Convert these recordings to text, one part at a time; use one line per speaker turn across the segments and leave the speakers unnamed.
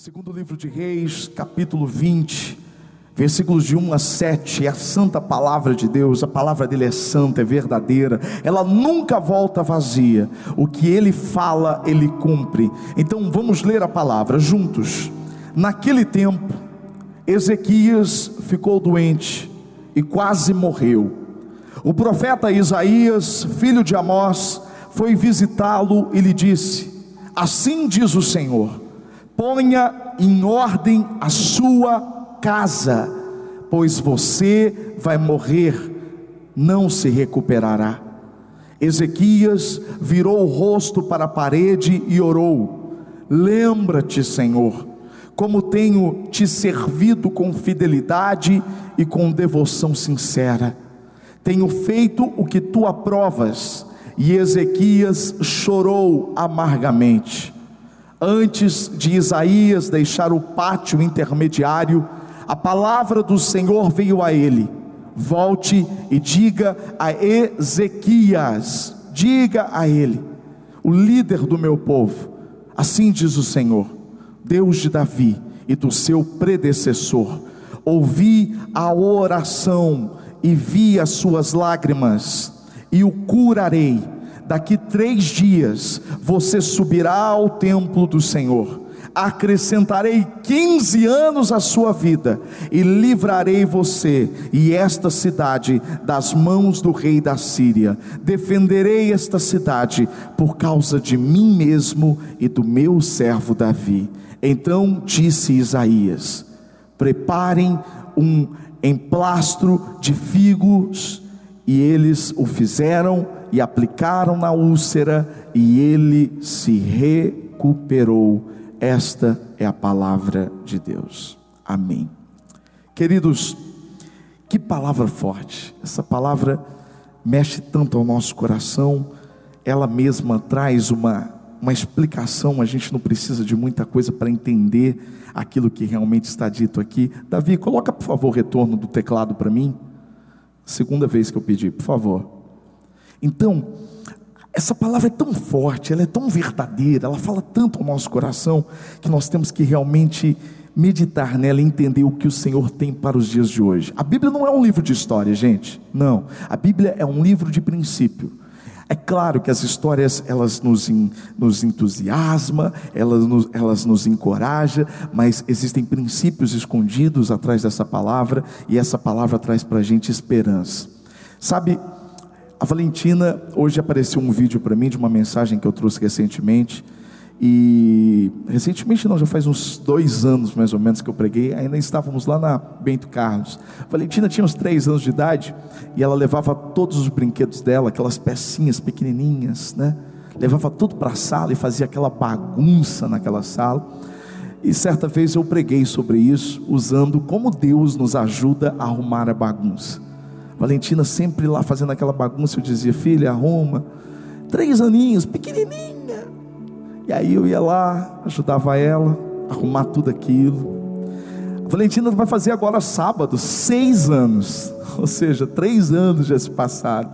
Segundo livro de Reis, capítulo 20, versículos de 1 a 7, é a santa palavra de Deus, a palavra dele é santa, é verdadeira, ela nunca volta vazia, o que ele fala, ele cumpre. Então vamos ler a palavra juntos. Naquele tempo, Ezequias ficou doente e quase morreu. O profeta Isaías, filho de Amós, foi visitá-lo e lhe disse: Assim diz o Senhor ponha em ordem a sua casa, pois você vai morrer, não se recuperará. Ezequias virou o rosto para a parede e orou: Lembra-te, Senhor, como tenho te servido com fidelidade e com devoção sincera. Tenho feito o que tu aprovas. E Ezequias chorou amargamente. Antes de Isaías deixar o pátio intermediário, a palavra do Senhor veio a ele: volte e diga a Ezequias, diga a ele, o líder do meu povo, assim diz o Senhor, Deus de Davi e do seu predecessor, ouvi a oração e vi as suas lágrimas, e o curarei daqui três dias você subirá ao templo do Senhor. Acrescentarei 15 anos à sua vida e livrarei você e esta cidade das mãos do rei da Síria. Defenderei esta cidade por causa de mim mesmo e do meu servo Davi. Então disse Isaías: Preparem um emplastro de figos, e eles o fizeram e aplicaram na úlcera e ele se recuperou. Esta é a palavra de Deus. Amém. Queridos, que palavra forte. Essa palavra mexe tanto ao nosso coração, ela mesma traz uma uma explicação, a gente não precisa de muita coisa para entender aquilo que realmente está dito aqui. Davi, coloca por favor o retorno do teclado para mim. Segunda vez que eu pedi, por favor. Então, essa palavra é tão forte, ela é tão verdadeira, ela fala tanto ao nosso coração, que nós temos que realmente meditar nela e entender o que o Senhor tem para os dias de hoje. A Bíblia não é um livro de história, gente. Não. A Bíblia é um livro de princípio. É claro que as histórias elas nos, nos entusiasma, elas nos, elas nos encorajam, mas existem princípios escondidos atrás dessa palavra e essa palavra traz para a gente esperança. Sabe, a Valentina, hoje apareceu um vídeo para mim de uma mensagem que eu trouxe recentemente. E recentemente, não, já faz uns dois anos mais ou menos que eu preguei, ainda estávamos lá na Bento Carlos. A Valentina tinha uns três anos de idade e ela levava todos os brinquedos dela, aquelas pecinhas pequenininhas, né? Levava tudo para a sala e fazia aquela bagunça naquela sala. E certa vez eu preguei sobre isso, usando como Deus nos ajuda a arrumar a bagunça. Valentina sempre lá fazendo aquela bagunça, eu dizia, filha, arruma. Três aninhos, pequenininha. E aí eu ia lá, ajudava ela a arrumar tudo aquilo. A Valentina vai fazer agora sábado, seis anos. Ou seja, três anos já se passaram.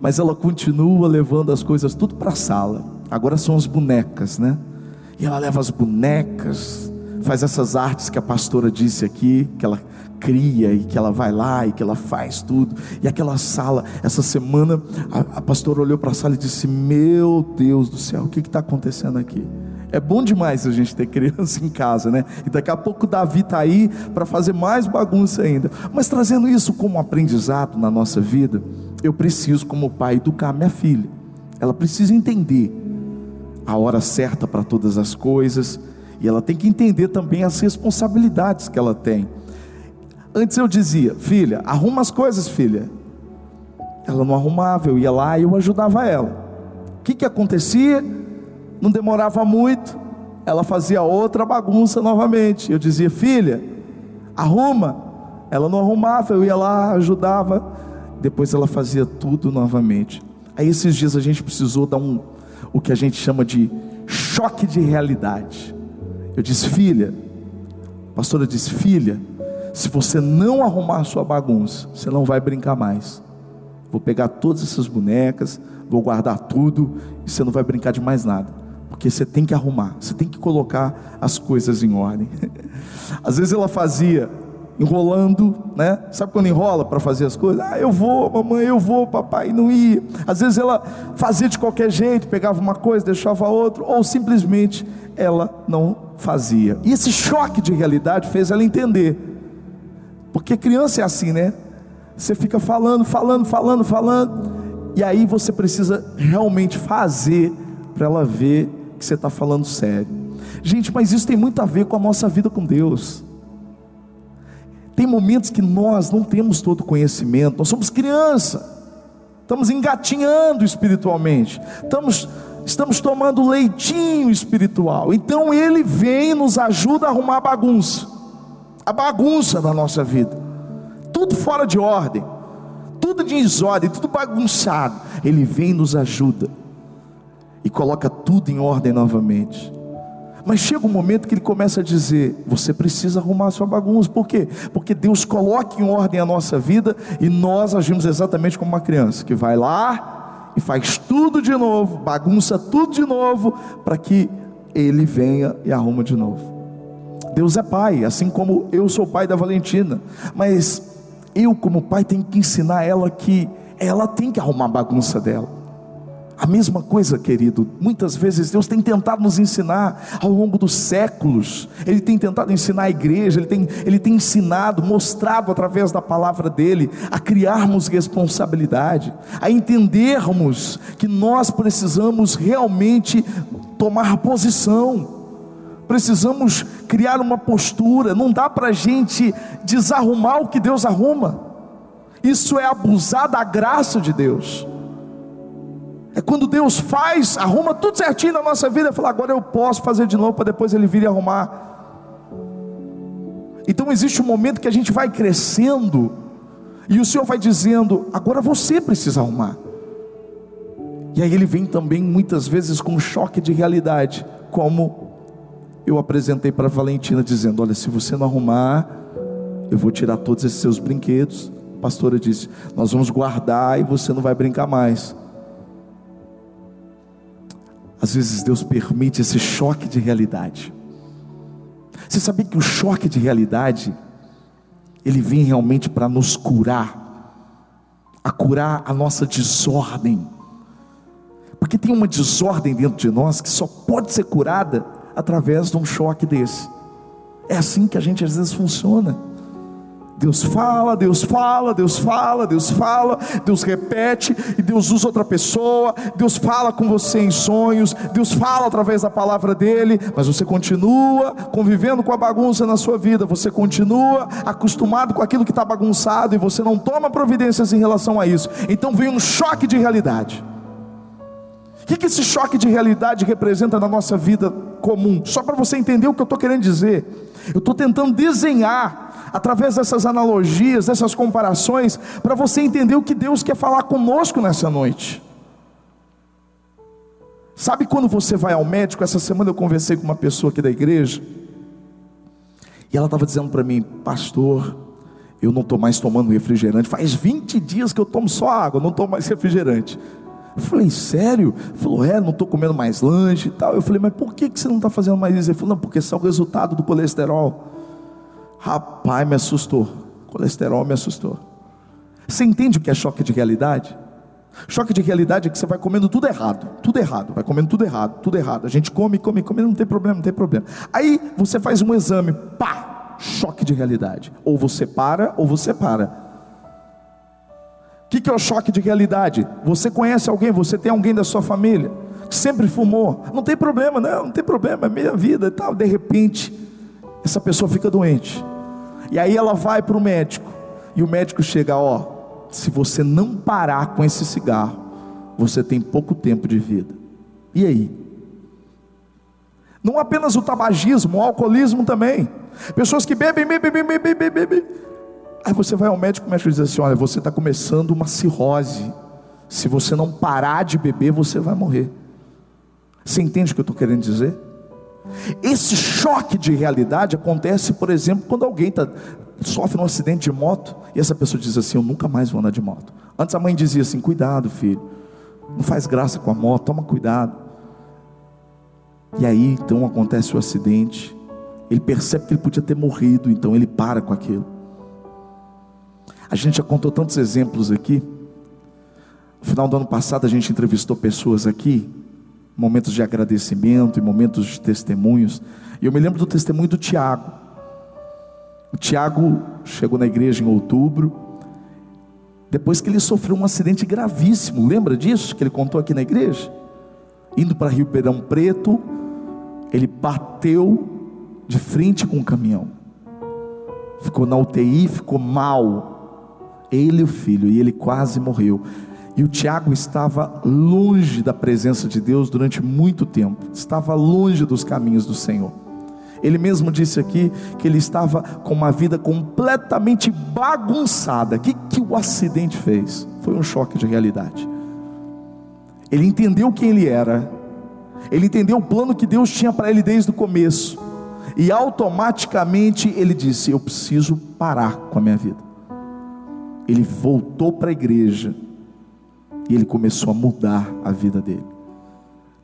Mas ela continua levando as coisas tudo para a sala. Agora são as bonecas, né? E ela leva as bonecas, faz essas artes que a pastora disse aqui, que ela cria e que ela vai lá e que ela faz tudo. E aquela sala, essa semana, a, a pastora olhou para a sala e disse: Meu Deus do céu, o que está acontecendo aqui? É bom demais a gente ter criança em casa, né? E daqui a pouco Davi está aí para fazer mais bagunça ainda. Mas trazendo isso como aprendizado na nossa vida, eu preciso, como pai, educar minha filha. Ela precisa entender a hora certa para todas as coisas. E ela tem que entender também as responsabilidades que ela tem. Antes eu dizia, filha, arruma as coisas, filha. Ela não arrumava, eu ia lá e eu ajudava ela. O que, que acontecia? Não demorava muito, ela fazia outra bagunça novamente. Eu dizia, filha, arruma. Ela não arrumava, eu ia lá, ajudava. Depois ela fazia tudo novamente. Aí esses dias a gente precisou dar um, o que a gente chama de choque de realidade. Eu disse, filha, a pastora disse, filha, se você não arrumar sua bagunça, você não vai brincar mais. Vou pegar todas essas bonecas, vou guardar tudo e você não vai brincar de mais nada, Porque você tem que arrumar, você tem que colocar as coisas em ordem. Às vezes ela fazia enrolando, né? Sabe quando enrola para fazer as coisas? Ah, eu vou, mamãe, eu vou, papai, não ia. Às vezes ela fazia de qualquer jeito, pegava uma coisa, deixava outra, ou simplesmente ela não fazia. E esse choque de realidade fez ela entender. Porque criança é assim, né? Você fica falando, falando, falando, falando, e aí você precisa realmente fazer para ela ver que você está falando sério. Gente, mas isso tem muito a ver com a nossa vida com Deus. Tem momentos que nós não temos todo o conhecimento, nós somos criança, estamos engatinhando espiritualmente, estamos, estamos tomando leitinho espiritual. Então Ele vem e nos ajuda a arrumar a bagunça, a bagunça da nossa vida, tudo fora de ordem, tudo de desordem, tudo bagunçado. Ele vem e nos ajuda e coloca tudo em ordem novamente. Mas chega um momento que ele começa a dizer: você precisa arrumar a sua bagunça. Por quê? Porque Deus coloca em ordem a nossa vida e nós agimos exatamente como uma criança que vai lá e faz tudo de novo, bagunça tudo de novo, para que ele venha e arruma de novo. Deus é pai, assim como eu sou pai da Valentina, mas eu, como pai, tenho que ensinar ela que ela tem que arrumar a bagunça dela. A mesma coisa, querido, muitas vezes Deus tem tentado nos ensinar ao longo dos séculos, Ele tem tentado ensinar a igreja, Ele tem, Ele tem ensinado, mostrado através da palavra dele, a criarmos responsabilidade, a entendermos que nós precisamos realmente tomar posição, precisamos criar uma postura, não dá para a gente desarrumar o que Deus arruma, isso é abusar da graça de Deus. É quando Deus faz, arruma tudo certinho na nossa vida, fala, agora eu posso fazer de novo para depois ele vir e arrumar. Então existe um momento que a gente vai crescendo, e o Senhor vai dizendo, agora você precisa arrumar. E aí ele vem também muitas vezes com um choque de realidade, como eu apresentei para Valentina, dizendo: Olha, se você não arrumar, eu vou tirar todos esses seus brinquedos. A pastora disse: Nós vamos guardar e você não vai brincar mais. Às vezes Deus permite esse choque de realidade. Você sabia que o choque de realidade ele vem realmente para nos curar, a curar a nossa desordem. Porque tem uma desordem dentro de nós que só pode ser curada através de um choque desse. É assim que a gente às vezes funciona. Deus fala, Deus fala, Deus fala, Deus fala, Deus repete e Deus usa outra pessoa, Deus fala com você em sonhos, Deus fala através da palavra dele, mas você continua convivendo com a bagunça na sua vida, você continua acostumado com aquilo que está bagunçado e você não toma providências em relação a isso. Então vem um choque de realidade. O que, que esse choque de realidade representa na nossa vida comum? Só para você entender o que eu estou querendo dizer. Eu estou tentando desenhar, através dessas analogias, dessas comparações, para você entender o que Deus quer falar conosco nessa noite. Sabe quando você vai ao médico? Essa semana eu conversei com uma pessoa aqui da igreja, e ela estava dizendo para mim, pastor, eu não estou mais tomando refrigerante, faz 20 dias que eu tomo só água, não tomo mais refrigerante. Eu falei, sério? Ele falou, é, não estou comendo mais lanche e tal. Eu falei, mas por que, que você não está fazendo mais isso? Ele falou, não, porque isso é o resultado do colesterol. Rapaz, me assustou. Colesterol me assustou. Você entende o que é choque de realidade? Choque de realidade é que você vai comendo tudo errado, tudo errado, vai comendo tudo errado, tudo errado. A gente come, come, come, não tem problema, não tem problema. Aí você faz um exame, pá, choque de realidade. Ou você para, ou você para. O que, que é o choque de realidade? Você conhece alguém, você tem alguém da sua família que sempre fumou, não tem problema, não, não tem problema, é minha vida e tal. De repente, essa pessoa fica doente, e aí ela vai para o médico, e o médico chega: Ó, se você não parar com esse cigarro, você tem pouco tempo de vida. E aí? Não apenas o tabagismo, o alcoolismo também. Pessoas que bebem, bebem, bebem, bebem, bebem, Aí você vai ao médico, o médico diz assim: olha, você está começando uma cirrose. Se você não parar de beber, você vai morrer. Você entende o que eu estou querendo dizer? Esse choque de realidade acontece, por exemplo, quando alguém tá, sofre um acidente de moto e essa pessoa diz assim: Eu nunca mais vou andar de moto. Antes a mãe dizia assim: Cuidado, filho, não faz graça com a moto, toma cuidado. E aí então acontece o acidente. Ele percebe que ele podia ter morrido, então ele para com aquilo. A gente já contou tantos exemplos aqui. No final do ano passado a gente entrevistou pessoas aqui, momentos de agradecimento e momentos de testemunhos. E eu me lembro do testemunho do Tiago. O Tiago chegou na igreja em outubro, depois que ele sofreu um acidente gravíssimo. Lembra disso que ele contou aqui na igreja? Indo para Rio Pedrão Preto, ele bateu de frente com o caminhão. Ficou na UTI, ficou mal. Ele e o filho, e ele quase morreu. E o Tiago estava longe da presença de Deus durante muito tempo, estava longe dos caminhos do Senhor. Ele mesmo disse aqui que ele estava com uma vida completamente bagunçada. O que, que o acidente fez? Foi um choque de realidade. Ele entendeu quem ele era, ele entendeu o plano que Deus tinha para ele desde o começo, e automaticamente ele disse: Eu preciso parar com a minha vida. Ele voltou para a igreja e ele começou a mudar a vida dele.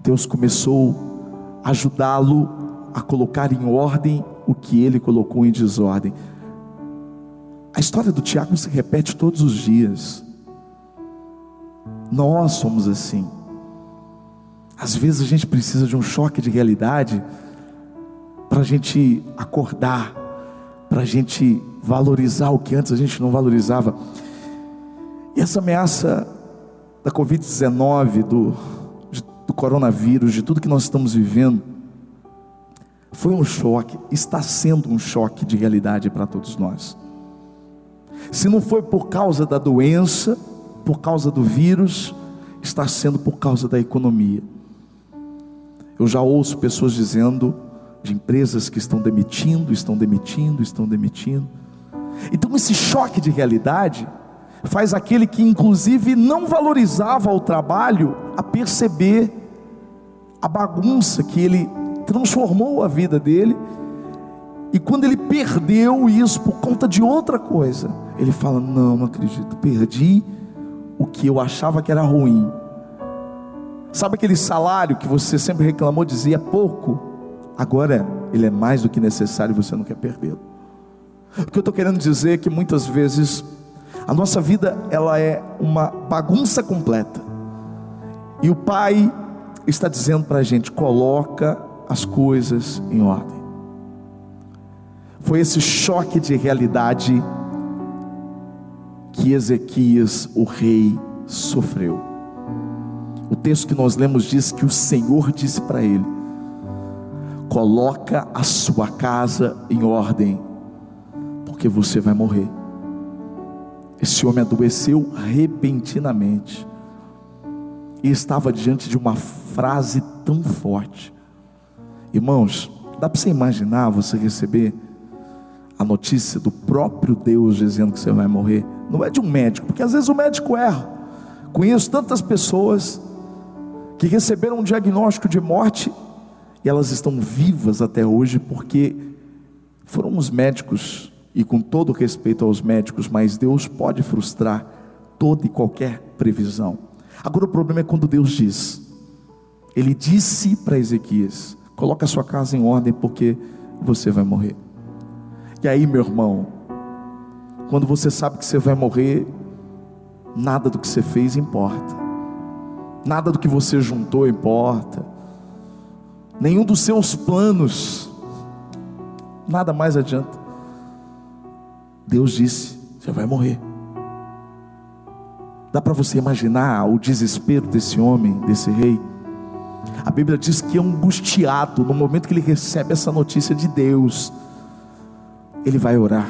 Deus começou a ajudá-lo a colocar em ordem o que ele colocou em desordem. A história do Tiago se repete todos os dias. Nós somos assim. Às vezes a gente precisa de um choque de realidade para a gente acordar, para a gente valorizar o que antes a gente não valorizava. E essa ameaça da Covid-19, do, do coronavírus, de tudo que nós estamos vivendo, foi um choque, está sendo um choque de realidade para todos nós. Se não foi por causa da doença, por causa do vírus, está sendo por causa da economia. Eu já ouço pessoas dizendo de empresas que estão demitindo, estão demitindo, estão demitindo. Então esse choque de realidade faz aquele que inclusive não valorizava o trabalho a perceber a bagunça que ele transformou a vida dele. E quando ele perdeu isso por conta de outra coisa, ele fala: Não, não acredito, perdi o que eu achava que era ruim. Sabe aquele salário que você sempre reclamou, dizia pouco? Agora ele é mais do que necessário e você não quer perdê-lo. O que eu estou querendo dizer é que muitas vezes a nossa vida ela é uma bagunça completa. E o Pai está dizendo para a gente: coloca as coisas em ordem. Foi esse choque de realidade que Ezequias, o rei, sofreu. O texto que nós lemos diz que o Senhor disse para ele: coloca a sua casa em ordem, porque você vai morrer. Esse homem adoeceu repentinamente e estava diante de uma frase tão forte. Irmãos, dá para você imaginar você receber a notícia do próprio Deus dizendo que você vai morrer? Não é de um médico, porque às vezes o médico erra. Conheço tantas pessoas que receberam um diagnóstico de morte e elas estão vivas até hoje porque foram os médicos e com todo respeito aos médicos, mas Deus pode frustrar toda e qualquer previsão. Agora o problema é quando Deus diz. Ele disse para Ezequias: coloca a sua casa em ordem porque você vai morrer. E aí, meu irmão, quando você sabe que você vai morrer, nada do que você fez importa. Nada do que você juntou importa. Nenhum dos seus planos nada mais adianta. Deus disse: você vai morrer. Dá para você imaginar o desespero desse homem, desse rei? A Bíblia diz que é angustiado no momento que ele recebe essa notícia de Deus. Ele vai orar.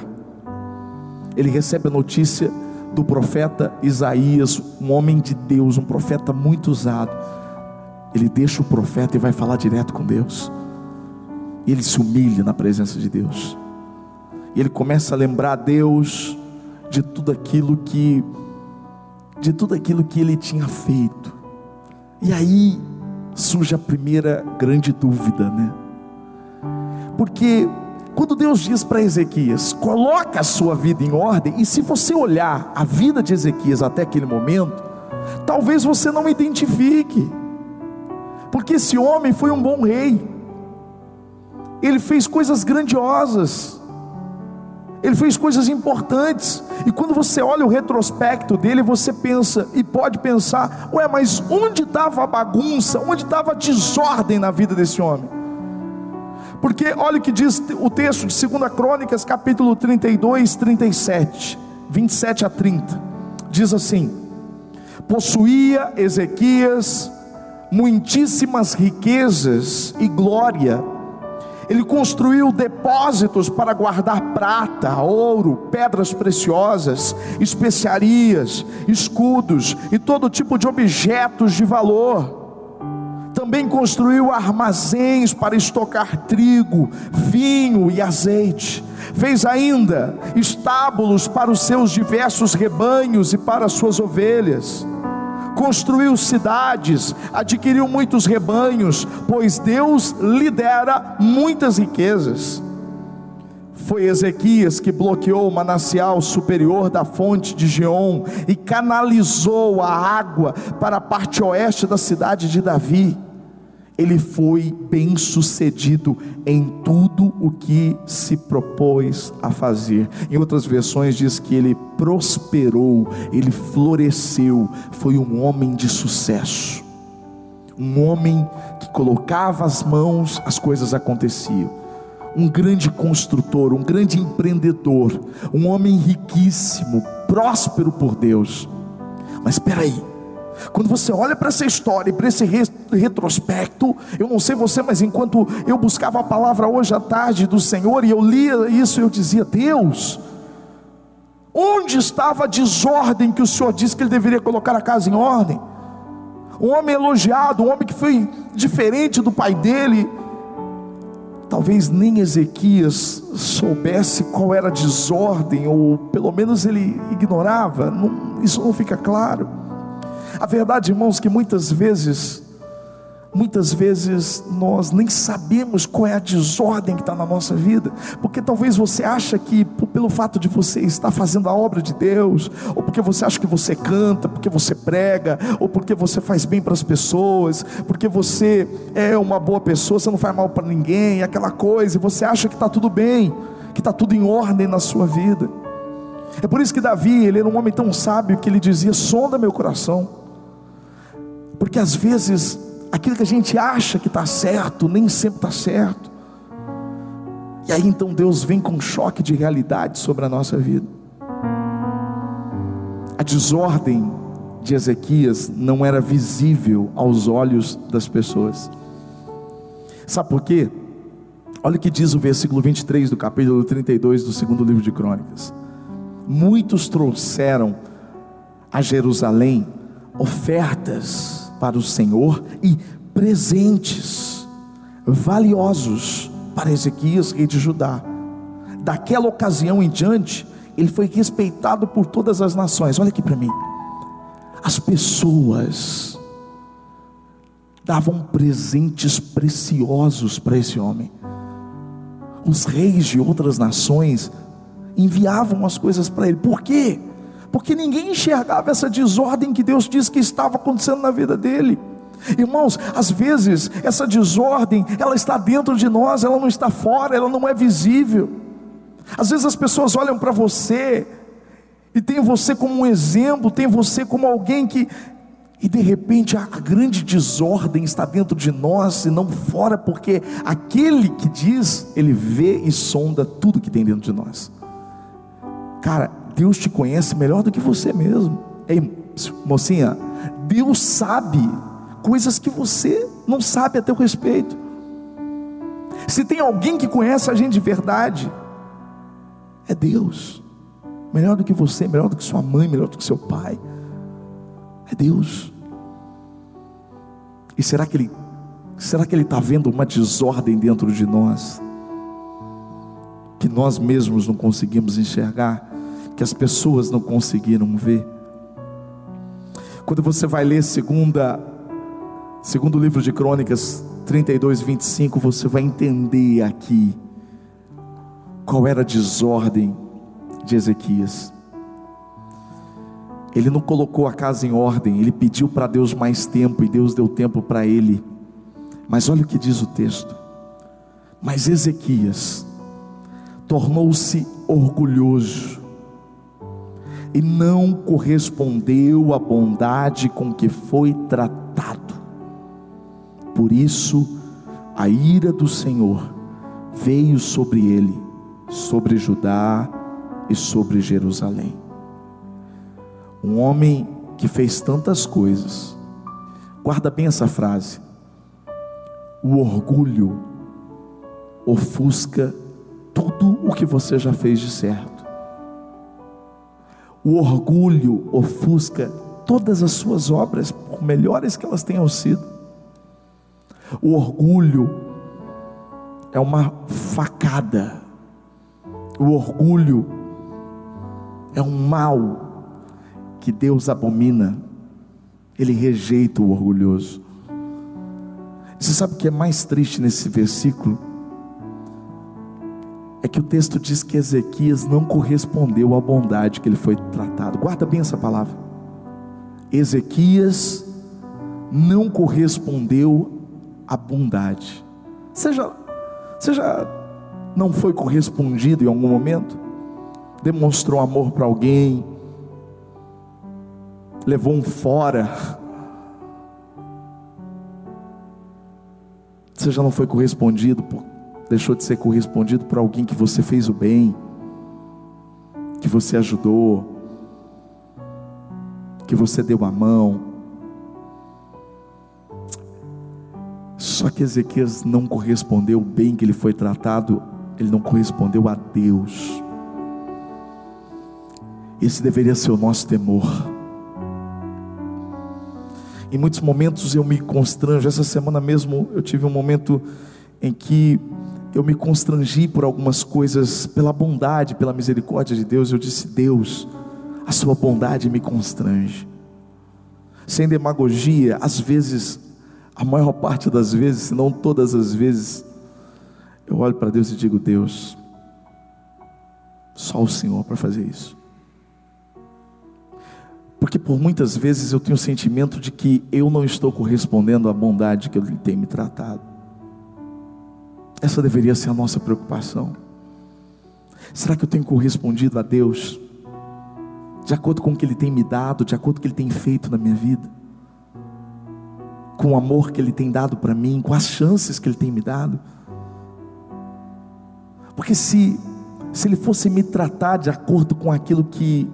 Ele recebe a notícia do profeta Isaías, um homem de Deus, um profeta muito usado. Ele deixa o profeta e vai falar direto com Deus. Ele se humilha na presença de Deus. E ele começa a lembrar a Deus de tudo aquilo que de tudo aquilo que ele tinha feito. E aí surge a primeira grande dúvida, né? Porque quando Deus diz para Ezequias, coloca a sua vida em ordem, e se você olhar a vida de Ezequias até aquele momento, talvez você não identifique, porque esse homem foi um bom rei, ele fez coisas grandiosas, ele fez coisas importantes, e quando você olha o retrospecto dele, você pensa e pode pensar: ué, mas onde estava a bagunça, onde estava a desordem na vida desse homem? Porque olha o que diz o texto de 2 Crônicas, capítulo 32, 37, 27 a 30, diz assim: possuía Ezequias muitíssimas riquezas e glória, ele construiu depósitos para guardar prata, ouro, pedras preciosas, especiarias, escudos e todo tipo de objetos de valor. Também construiu armazéns para estocar trigo, vinho e azeite. Fez ainda estábulos para os seus diversos rebanhos e para as suas ovelhas construiu cidades, adquiriu muitos rebanhos, pois Deus lhe dera muitas riquezas. Foi Ezequias que bloqueou o manancial superior da fonte de Geom e canalizou a água para a parte oeste da cidade de Davi ele foi bem sucedido em tudo o que se propôs a fazer. Em outras versões diz que ele prosperou, ele floresceu, foi um homem de sucesso. Um homem que colocava as mãos, as coisas aconteciam. Um grande construtor, um grande empreendedor, um homem riquíssimo, próspero por Deus. Mas espera aí, quando você olha para essa história e para esse retrospecto, eu não sei você, mas enquanto eu buscava a palavra hoje à tarde do Senhor e eu lia isso, eu dizia: Deus, onde estava a desordem que o Senhor disse que ele deveria colocar a casa em ordem? Um homem elogiado, um homem que foi diferente do pai dele. Talvez nem Ezequias soubesse qual era a desordem, ou pelo menos ele ignorava, não, isso não fica claro. A verdade, irmãos, que muitas vezes, muitas vezes nós nem sabemos qual é a desordem que está na nossa vida, porque talvez você acha que pelo fato de você estar fazendo a obra de Deus, ou porque você acha que você canta, porque você prega, ou porque você faz bem para as pessoas, porque você é uma boa pessoa, você não faz mal para ninguém, aquela coisa, e você acha que está tudo bem, que está tudo em ordem na sua vida. É por isso que Davi, ele era um homem tão sábio que ele dizia: sonda meu coração porque às vezes aquilo que a gente acha que está certo, nem sempre está certo. E aí então Deus vem com um choque de realidade sobre a nossa vida. A desordem de Ezequias não era visível aos olhos das pessoas. Sabe por quê? Olha o que diz o versículo 23 do capítulo 32 do segundo livro de Crônicas. Muitos trouxeram a Jerusalém ofertas para o Senhor e presentes valiosos para Ezequias, rei de Judá. Daquela ocasião em diante, ele foi respeitado por todas as nações. Olha aqui para mim. As pessoas davam presentes preciosos para esse homem. Os reis de outras nações enviavam as coisas para ele. Por quê? Porque ninguém enxergava essa desordem que Deus disse que estava acontecendo na vida dele. Irmãos, às vezes essa desordem, ela está dentro de nós, ela não está fora, ela não é visível. Às vezes as pessoas olham para você e tem você como um exemplo, tem você como alguém que e de repente a, grande desordem está dentro de nós e não fora, porque aquele que diz, ele vê e sonda tudo que tem dentro de nós. Cara, Deus te conhece melhor do que você mesmo. Ei, mocinha, Deus sabe coisas que você não sabe a teu respeito. Se tem alguém que conhece a gente de verdade, é Deus. Melhor do que você, melhor do que sua mãe, melhor do que seu pai. É Deus. E será que Ele, será que Ele está vendo uma desordem dentro de nós? Que nós mesmos não conseguimos enxergar? Que as pessoas não conseguiram ver. Quando você vai ler segunda, segundo livro de Crônicas 32, 25, você vai entender aqui qual era a desordem de Ezequias. Ele não colocou a casa em ordem, ele pediu para Deus mais tempo e Deus deu tempo para ele. Mas olha o que diz o texto. Mas Ezequias tornou-se orgulhoso e não correspondeu à bondade com que foi tratado. Por isso, a ira do Senhor veio sobre ele, sobre Judá e sobre Jerusalém. Um homem que fez tantas coisas, guarda bem essa frase: o orgulho ofusca tudo o que você já fez de certo. O orgulho ofusca todas as suas obras, por melhores que elas tenham sido. O orgulho é uma facada. O orgulho é um mal que Deus abomina. Ele rejeita o orgulhoso. Você sabe o que é mais triste nesse versículo? É que o texto diz que Ezequias não correspondeu à bondade que ele foi tratado. Guarda bem essa palavra. Ezequias não correspondeu à bondade. Seja, seja não foi correspondido em algum momento, demonstrou amor para alguém, levou um fora, você já não foi correspondido, deixou de ser correspondido por alguém que você fez o bem, que você ajudou, que você deu a mão. Só que Ezequias não correspondeu bem que ele foi tratado, ele não correspondeu a Deus. Esse deveria ser o nosso temor. Em muitos momentos eu me constranjo. Essa semana mesmo eu tive um momento em que eu me constrangi por algumas coisas, pela bondade, pela misericórdia de Deus. Eu disse: Deus, a Sua bondade me constrange. Sem demagogia, às vezes, a maior parte das vezes, se não todas as vezes, eu olho para Deus e digo: Deus, só o Senhor para fazer isso. Porque por muitas vezes eu tenho o sentimento de que eu não estou correspondendo à bondade que Ele tem me tratado. Essa deveria ser a nossa preocupação. Será que eu tenho correspondido a Deus de acordo com o que Ele tem me dado, de acordo com o que Ele tem feito na minha vida? Com o amor que Ele tem dado para mim, com as chances que Ele tem me dado? Porque se, se Ele fosse me tratar de acordo com aquilo que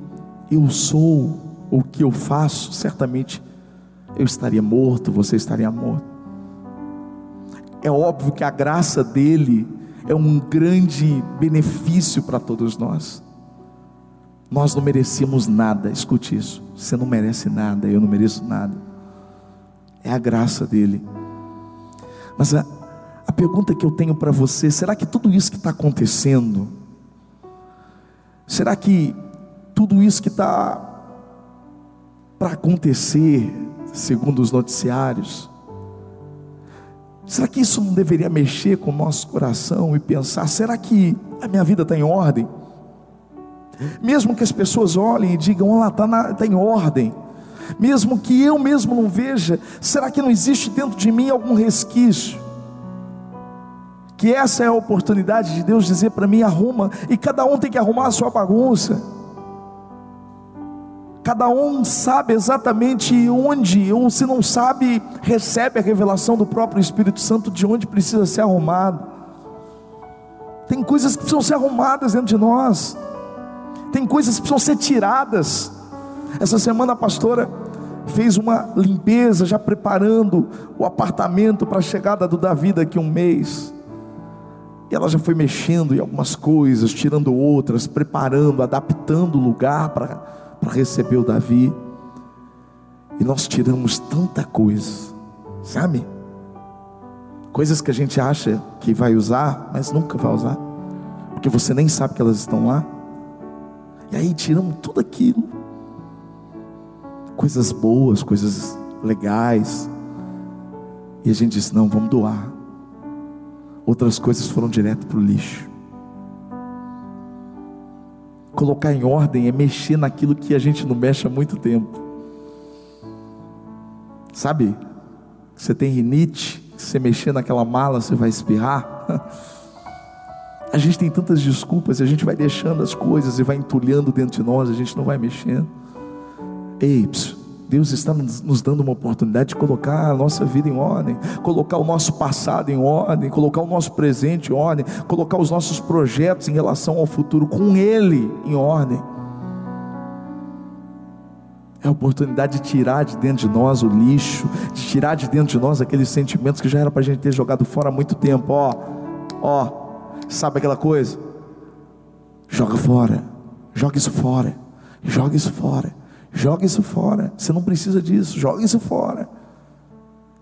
eu sou, o que eu faço, certamente eu estaria morto, você estaria morto. É óbvio que a graça dele é um grande benefício para todos nós. Nós não merecemos nada, escute isso. Você não merece nada, eu não mereço nada. É a graça dele. Mas a, a pergunta que eu tenho para você: será que tudo isso que está acontecendo, será que tudo isso que está para acontecer, segundo os noticiários. Será que isso não deveria mexer com o nosso coração e pensar: será que a minha vida está em ordem? Mesmo que as pessoas olhem e digam: olha, está tá em ordem. Mesmo que eu mesmo não veja, será que não existe dentro de mim algum resquício? Que essa é a oportunidade de Deus dizer para mim: arruma, e cada um tem que arrumar a sua bagunça. Cada um sabe exatamente onde, ou se não sabe, recebe a revelação do próprio Espírito Santo de onde precisa ser arrumado. Tem coisas que precisam ser arrumadas dentro de nós, tem coisas que precisam ser tiradas. Essa semana a pastora fez uma limpeza, já preparando o apartamento para a chegada do Davi daqui a um mês. E ela já foi mexendo em algumas coisas, tirando outras, preparando, adaptando o lugar para para receber o Davi. E nós tiramos tanta coisa, sabe? Coisas que a gente acha que vai usar, mas nunca vai usar, porque você nem sabe que elas estão lá. E aí tiramos tudo aquilo, coisas boas, coisas legais, e a gente disse: não, vamos doar. Outras coisas foram direto para o lixo. Colocar em ordem é mexer naquilo que a gente não mexe há muito tempo. Sabe? Você tem rinite, você mexer naquela mala, você vai espirrar. A gente tem tantas desculpas, a gente vai deixando as coisas e vai entulhando dentro de nós, a gente não vai mexendo. Ei, Deus está nos dando uma oportunidade de colocar a nossa vida em ordem, colocar o nosso passado em ordem, colocar o nosso presente em ordem, colocar os nossos projetos em relação ao futuro com Ele em ordem. É a oportunidade de tirar de dentro de nós o lixo, de tirar de dentro de nós aqueles sentimentos que já era para a gente ter jogado fora há muito tempo. Ó, ó, sabe aquela coisa? Joga fora, joga isso fora, joga isso fora, joga isso fora. Você não precisa disso, joga isso fora.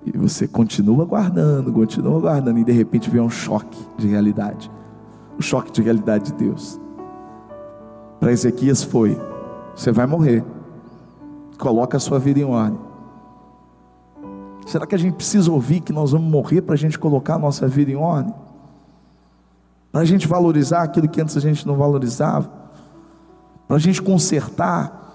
E você continua guardando, continua guardando, e de repente vem um choque de realidade o choque de realidade de Deus. Para Ezequias foi: você vai morrer Coloca a sua vida em ordem. Será que a gente precisa ouvir que nós vamos morrer para a gente colocar a nossa vida em ordem? Para a gente valorizar aquilo que antes a gente não valorizava? Para a gente consertar?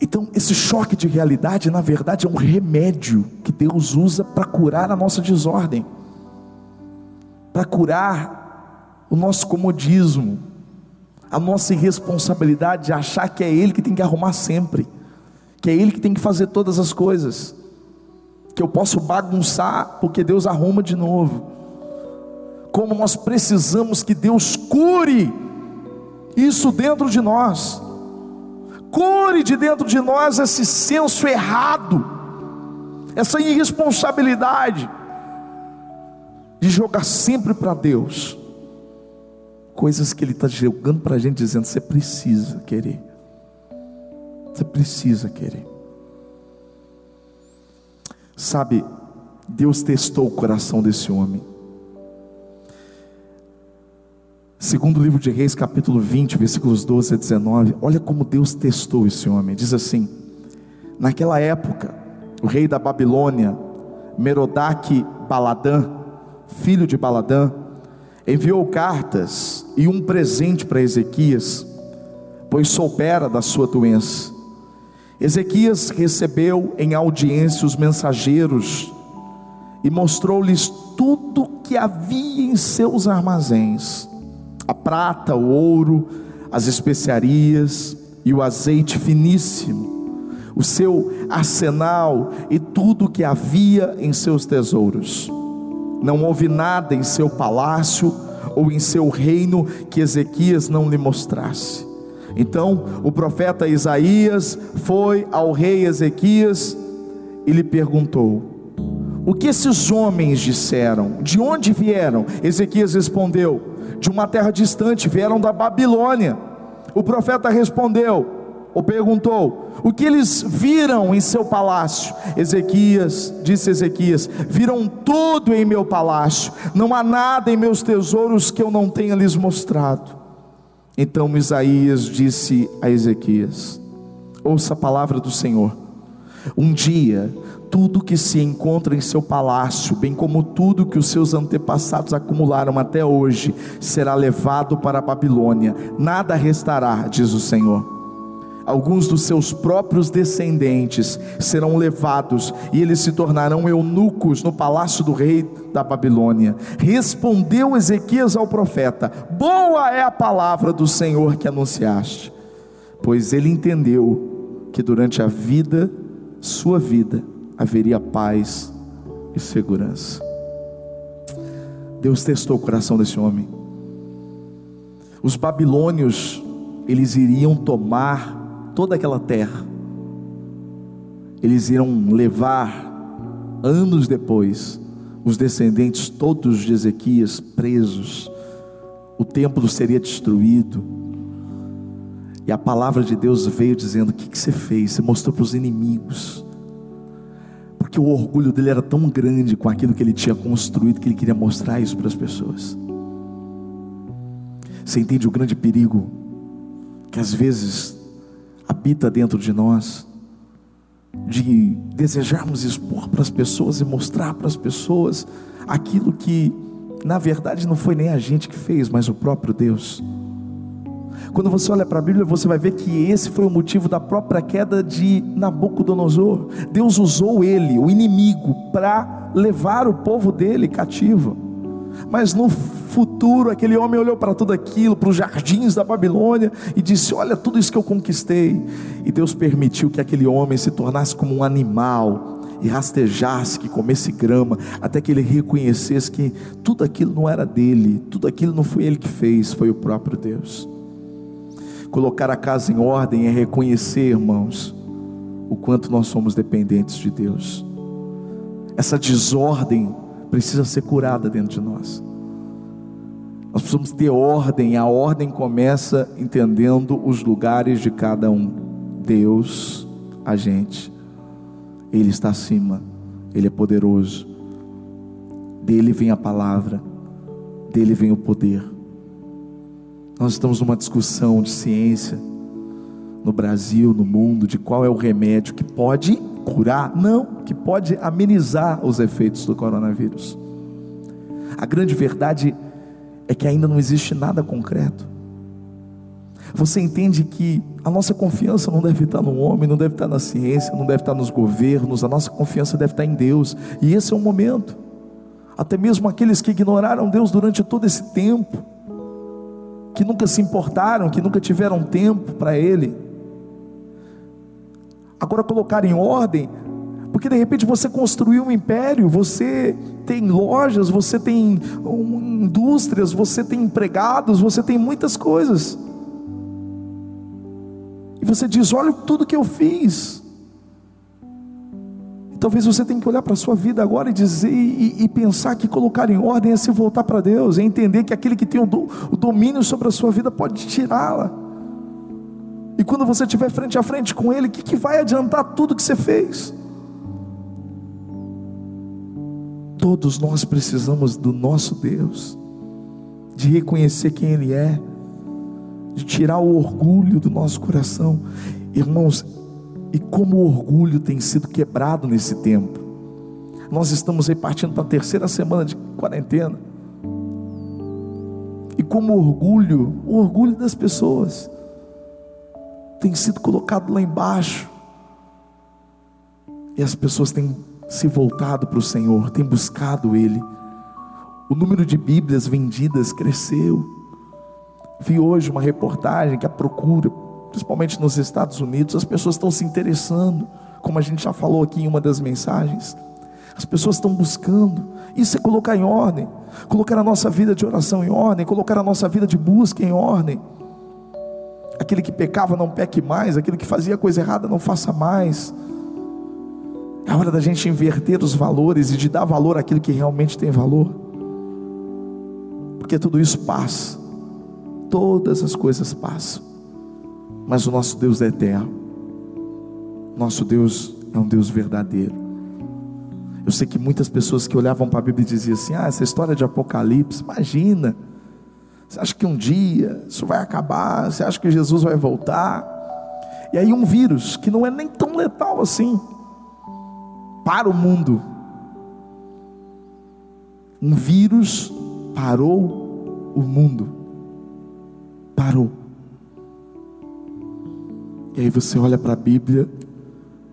Então, esse choque de realidade, na verdade, é um remédio que Deus usa para curar a nossa desordem, para curar o nosso comodismo, a nossa irresponsabilidade de achar que é Ele que tem que arrumar sempre, que é Ele que tem que fazer todas as coisas, que eu posso bagunçar porque Deus arruma de novo. Como nós precisamos que Deus cure isso dentro de nós, cure de dentro de nós esse senso errado, essa irresponsabilidade de jogar sempre para Deus coisas que Ele está jogando para a gente, dizendo: você precisa querer, você precisa querer. Sabe, Deus testou o coração desse homem. Segundo livro de Reis, capítulo 20, versículos 12 a 19, olha como Deus testou esse homem. Diz assim: Naquela época, o rei da Babilônia, Merodach Baladã, filho de Baladã, enviou cartas e um presente para Ezequias, pois soubera da sua doença. Ezequias recebeu em audiência os mensageiros e mostrou-lhes tudo que havia em seus armazéns: a prata, o ouro, as especiarias e o azeite finíssimo, o seu arsenal e tudo que havia em seus tesouros. Não houve nada em seu palácio ou em seu reino que Ezequias não lhe mostrasse. Então o profeta Isaías foi ao rei Ezequias e lhe perguntou: O que esses homens disseram? De onde vieram? Ezequias respondeu: De uma terra distante, vieram da Babilônia. O profeta respondeu: ou perguntou: O que eles viram em seu palácio? Ezequias, disse Ezequias: Viram tudo em meu palácio, não há nada em meus tesouros que eu não tenha lhes mostrado. Então Isaías disse a Ezequias: Ouça a palavra do Senhor. Um dia, tudo que se encontra em seu palácio, bem como tudo que os seus antepassados acumularam até hoje, será levado para a Babilônia, nada restará, diz o Senhor. Alguns dos seus próprios descendentes serão levados e eles se tornarão eunucos no palácio do rei da Babilônia. Respondeu Ezequias ao profeta: Boa é a palavra do Senhor que anunciaste, pois ele entendeu que durante a vida, sua vida, haveria paz e segurança. Deus testou o coração desse homem. Os babilônios, eles iriam tomar toda aquela terra. Eles irão levar, anos depois, os descendentes todos de Ezequias presos, o templo seria destruído, e a palavra de Deus veio dizendo: O que, que você fez? Você mostrou para os inimigos, porque o orgulho dele era tão grande com aquilo que ele tinha construído, que ele queria mostrar isso para as pessoas. Você entende o grande perigo que às vezes habita dentro de nós, de desejarmos expor para as pessoas e mostrar para as pessoas aquilo que, na verdade, não foi nem a gente que fez, mas o próprio Deus. Quando você olha para a Bíblia, você vai ver que esse foi o motivo da própria queda de Nabucodonosor. Deus usou ele, o inimigo, para levar o povo dele cativo. Mas no futuro, aquele homem olhou para tudo aquilo, para os jardins da Babilônia, e disse: Olha tudo isso que eu conquistei. E Deus permitiu que aquele homem se tornasse como um animal, e rastejasse, que comesse grama, até que ele reconhecesse que tudo aquilo não era dele, tudo aquilo não foi ele que fez, foi o próprio Deus. Colocar a casa em ordem é reconhecer, irmãos, o quanto nós somos dependentes de Deus. Essa desordem precisa ser curada dentro de nós. Nós precisamos ter ordem, a ordem começa entendendo os lugares de cada um. Deus, a gente, Ele está acima, Ele é poderoso, dele vem a palavra, dele vem o poder. Nós estamos numa discussão de ciência no Brasil, no mundo, de qual é o remédio que pode curar, não, que pode amenizar os efeitos do coronavírus. A grande verdade é que ainda não existe nada concreto. Você entende que a nossa confiança não deve estar no homem, não deve estar na ciência, não deve estar nos governos, a nossa confiança deve estar em Deus, e esse é o momento. Até mesmo aqueles que ignoraram Deus durante todo esse tempo, que nunca se importaram, que nunca tiveram tempo para Ele, agora colocar em ordem, porque de repente você construiu um império, você tem lojas, você tem indústrias, você tem empregados, você tem muitas coisas. E você diz: Olha tudo que eu fiz. Talvez você tenha que olhar para a sua vida agora e dizer e, e, pensar que colocar em ordem é se voltar para Deus, é entender que aquele que tem o, do, o domínio sobre a sua vida pode tirá-la. E quando você estiver frente a frente com Ele, o que, que vai adiantar tudo que você fez? Todos nós precisamos do nosso Deus, de reconhecer quem Ele é, de tirar o orgulho do nosso coração, irmãos. E como o orgulho tem sido quebrado nesse tempo, nós estamos aí partindo para a terceira semana de quarentena, e como o orgulho, o orgulho das pessoas, tem sido colocado lá embaixo. E as pessoas têm se voltado para o Senhor, têm buscado Ele. O número de Bíblias vendidas cresceu. Vi hoje uma reportagem que a procura, principalmente nos Estados Unidos, as pessoas estão se interessando, como a gente já falou aqui em uma das mensagens. As pessoas estão buscando. Isso é colocar em ordem, colocar a nossa vida de oração em ordem, colocar a nossa vida de busca em ordem. Aquele que pecava não peque mais, aquele que fazia coisa errada não faça mais. É hora da gente inverter os valores e de dar valor àquilo que realmente tem valor. Porque tudo isso passa. Todas as coisas passam. Mas o nosso Deus é eterno. Nosso Deus é um Deus verdadeiro. Eu sei que muitas pessoas que olhavam para a Bíblia diziam assim: Ah, essa história de Apocalipse, imagina. Você acha que um dia isso vai acabar? Você acha que Jesus vai voltar? E aí um vírus que não é nem tão letal assim para o mundo. Um vírus parou o mundo. Parou. E aí você olha para a Bíblia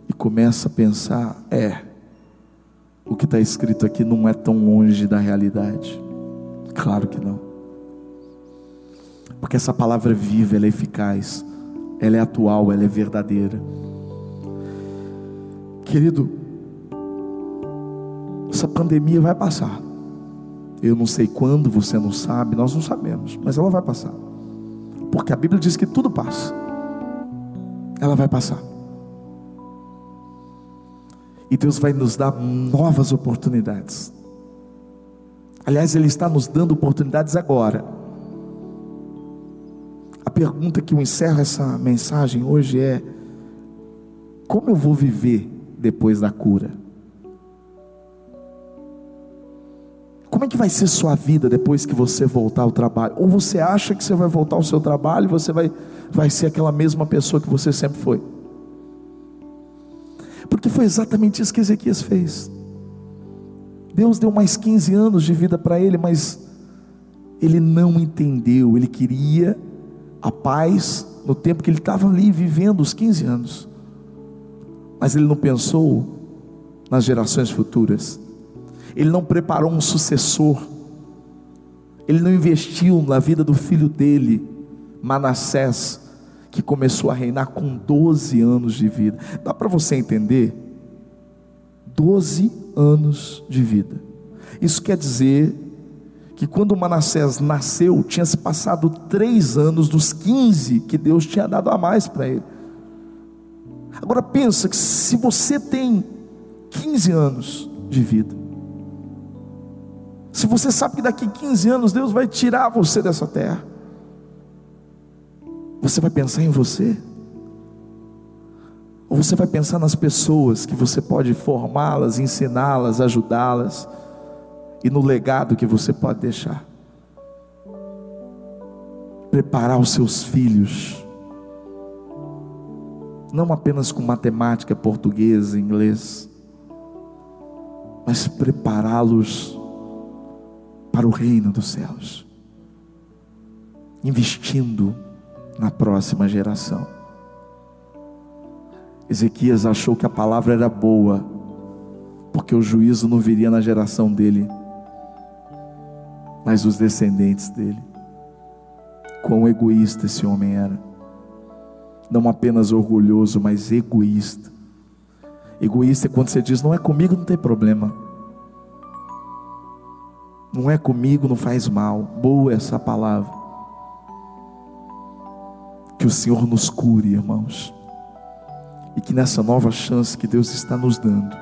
e começa a pensar: é, o que está escrito aqui não é tão longe da realidade. Claro que não porque essa palavra é viva, ela é eficaz, ela é atual, ela é verdadeira. Querido, essa pandemia vai passar. Eu não sei quando, você não sabe, nós não sabemos, mas ela vai passar. Porque a Bíblia diz que tudo passa. Ela vai passar. E Deus vai nos dar novas oportunidades. Aliás, Ele está nos dando oportunidades agora pergunta que eu encerro essa mensagem hoje é: como eu vou viver depois da cura? Como é que vai ser sua vida depois que você voltar ao trabalho? Ou você acha que você vai voltar ao seu trabalho você vai, vai ser aquela mesma pessoa que você sempre foi? Porque foi exatamente isso que Ezequias fez. Deus deu mais 15 anos de vida para ele, mas ele não entendeu, ele queria a paz no tempo que ele estava ali vivendo os 15 anos. Mas ele não pensou nas gerações futuras. ele não preparou um sucessor, ele não investiu na vida do filho dele, Manassés, que começou a reinar com 12 anos de vida. Dá para você entender? 12 anos de vida. Isso quer dizer que quando Manassés nasceu, tinha se passado três anos dos 15 que Deus tinha dado a mais para ele. Agora pensa que se você tem 15 anos de vida, se você sabe que daqui 15 anos Deus vai tirar você dessa terra, você vai pensar em você? Ou você vai pensar nas pessoas que você pode formá-las, ensiná-las, ajudá-las, e no legado que você pode deixar? Preparar os seus filhos, não apenas com matemática, português, inglês, mas prepará-los para o reino dos céus, investindo na próxima geração. Ezequias achou que a palavra era boa, porque o juízo não viria na geração dele, mas os descendentes dele. Quão egoísta esse homem era, não apenas orgulhoso, mas egoísta. Egoísta é quando você diz: não é comigo, não tem problema. Não é comigo, não faz mal. Boa essa palavra. Que o Senhor nos cure, irmãos. E que nessa nova chance que Deus está nos dando,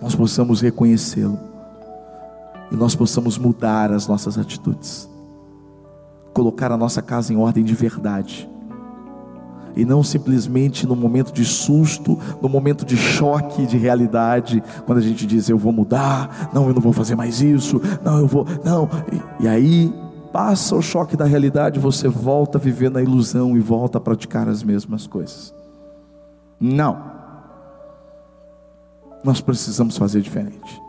nós possamos reconhecê-lo. E nós possamos mudar as nossas atitudes. Colocar a nossa casa em ordem de verdade e não simplesmente no momento de susto, no momento de choque de realidade, quando a gente diz eu vou mudar, não, eu não vou fazer mais isso, não, eu vou, não, e, e aí passa o choque da realidade, você volta a viver na ilusão e volta a praticar as mesmas coisas. Não. Nós precisamos fazer diferente.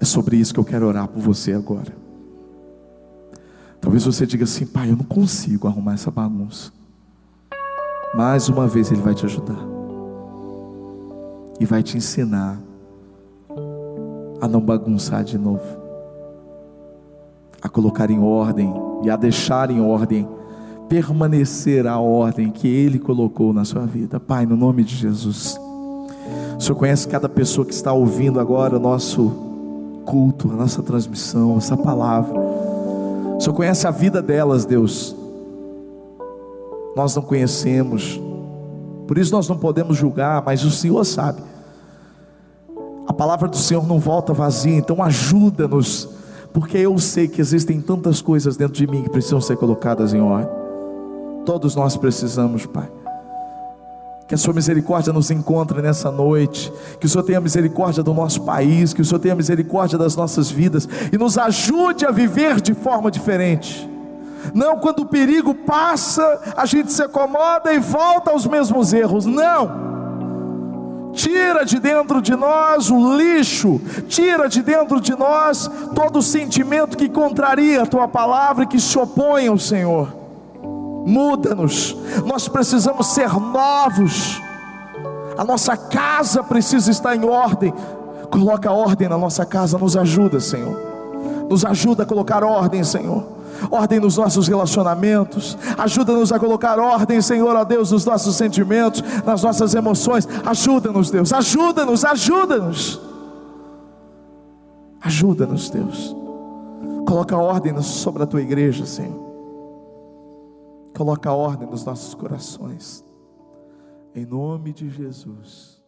É sobre isso que eu quero orar por você agora. Talvez você diga assim, pai, eu não consigo arrumar essa bagunça. Mais uma vez Ele vai te ajudar. E vai te ensinar a não bagunçar de novo. A colocar em ordem e a deixar em ordem, permanecer a ordem que Ele colocou na sua vida. Pai, no nome de Jesus. O Senhor conhece cada pessoa que está ouvindo agora o nosso culto, a nossa transmissão, essa palavra. O Senhor conhece a vida delas, Deus nós não conhecemos, por isso nós não podemos julgar, mas o Senhor sabe. A palavra do Senhor não volta vazia, então ajuda-nos, porque eu sei que existem tantas coisas dentro de mim que precisam ser colocadas em ordem. Todos nós precisamos, Pai. Que a Sua misericórdia nos encontre nessa noite, que o Senhor tenha misericórdia do nosso país, que o Senhor tenha misericórdia das nossas vidas e nos ajude a viver de forma diferente. Não, quando o perigo passa, a gente se acomoda e volta aos mesmos erros. Não. Tira de dentro de nós o lixo, tira de dentro de nós todo sentimento que contraria a tua palavra e que se opõe ao Senhor. Muda-nos, nós precisamos ser novos, a nossa casa precisa estar em ordem. Coloca ordem na nossa casa, nos ajuda, Senhor. Nos ajuda a colocar ordem, Senhor ordem nos nossos relacionamentos, ajuda-nos a colocar ordem, Senhor, a Deus, nos nossos sentimentos, nas nossas emoções. Ajuda-nos, Deus, ajuda-nos, ajuda-nos. Ajuda-nos, Deus. Coloca ordem sobre a tua igreja, Senhor. Coloca ordem nos nossos corações. Em nome de Jesus.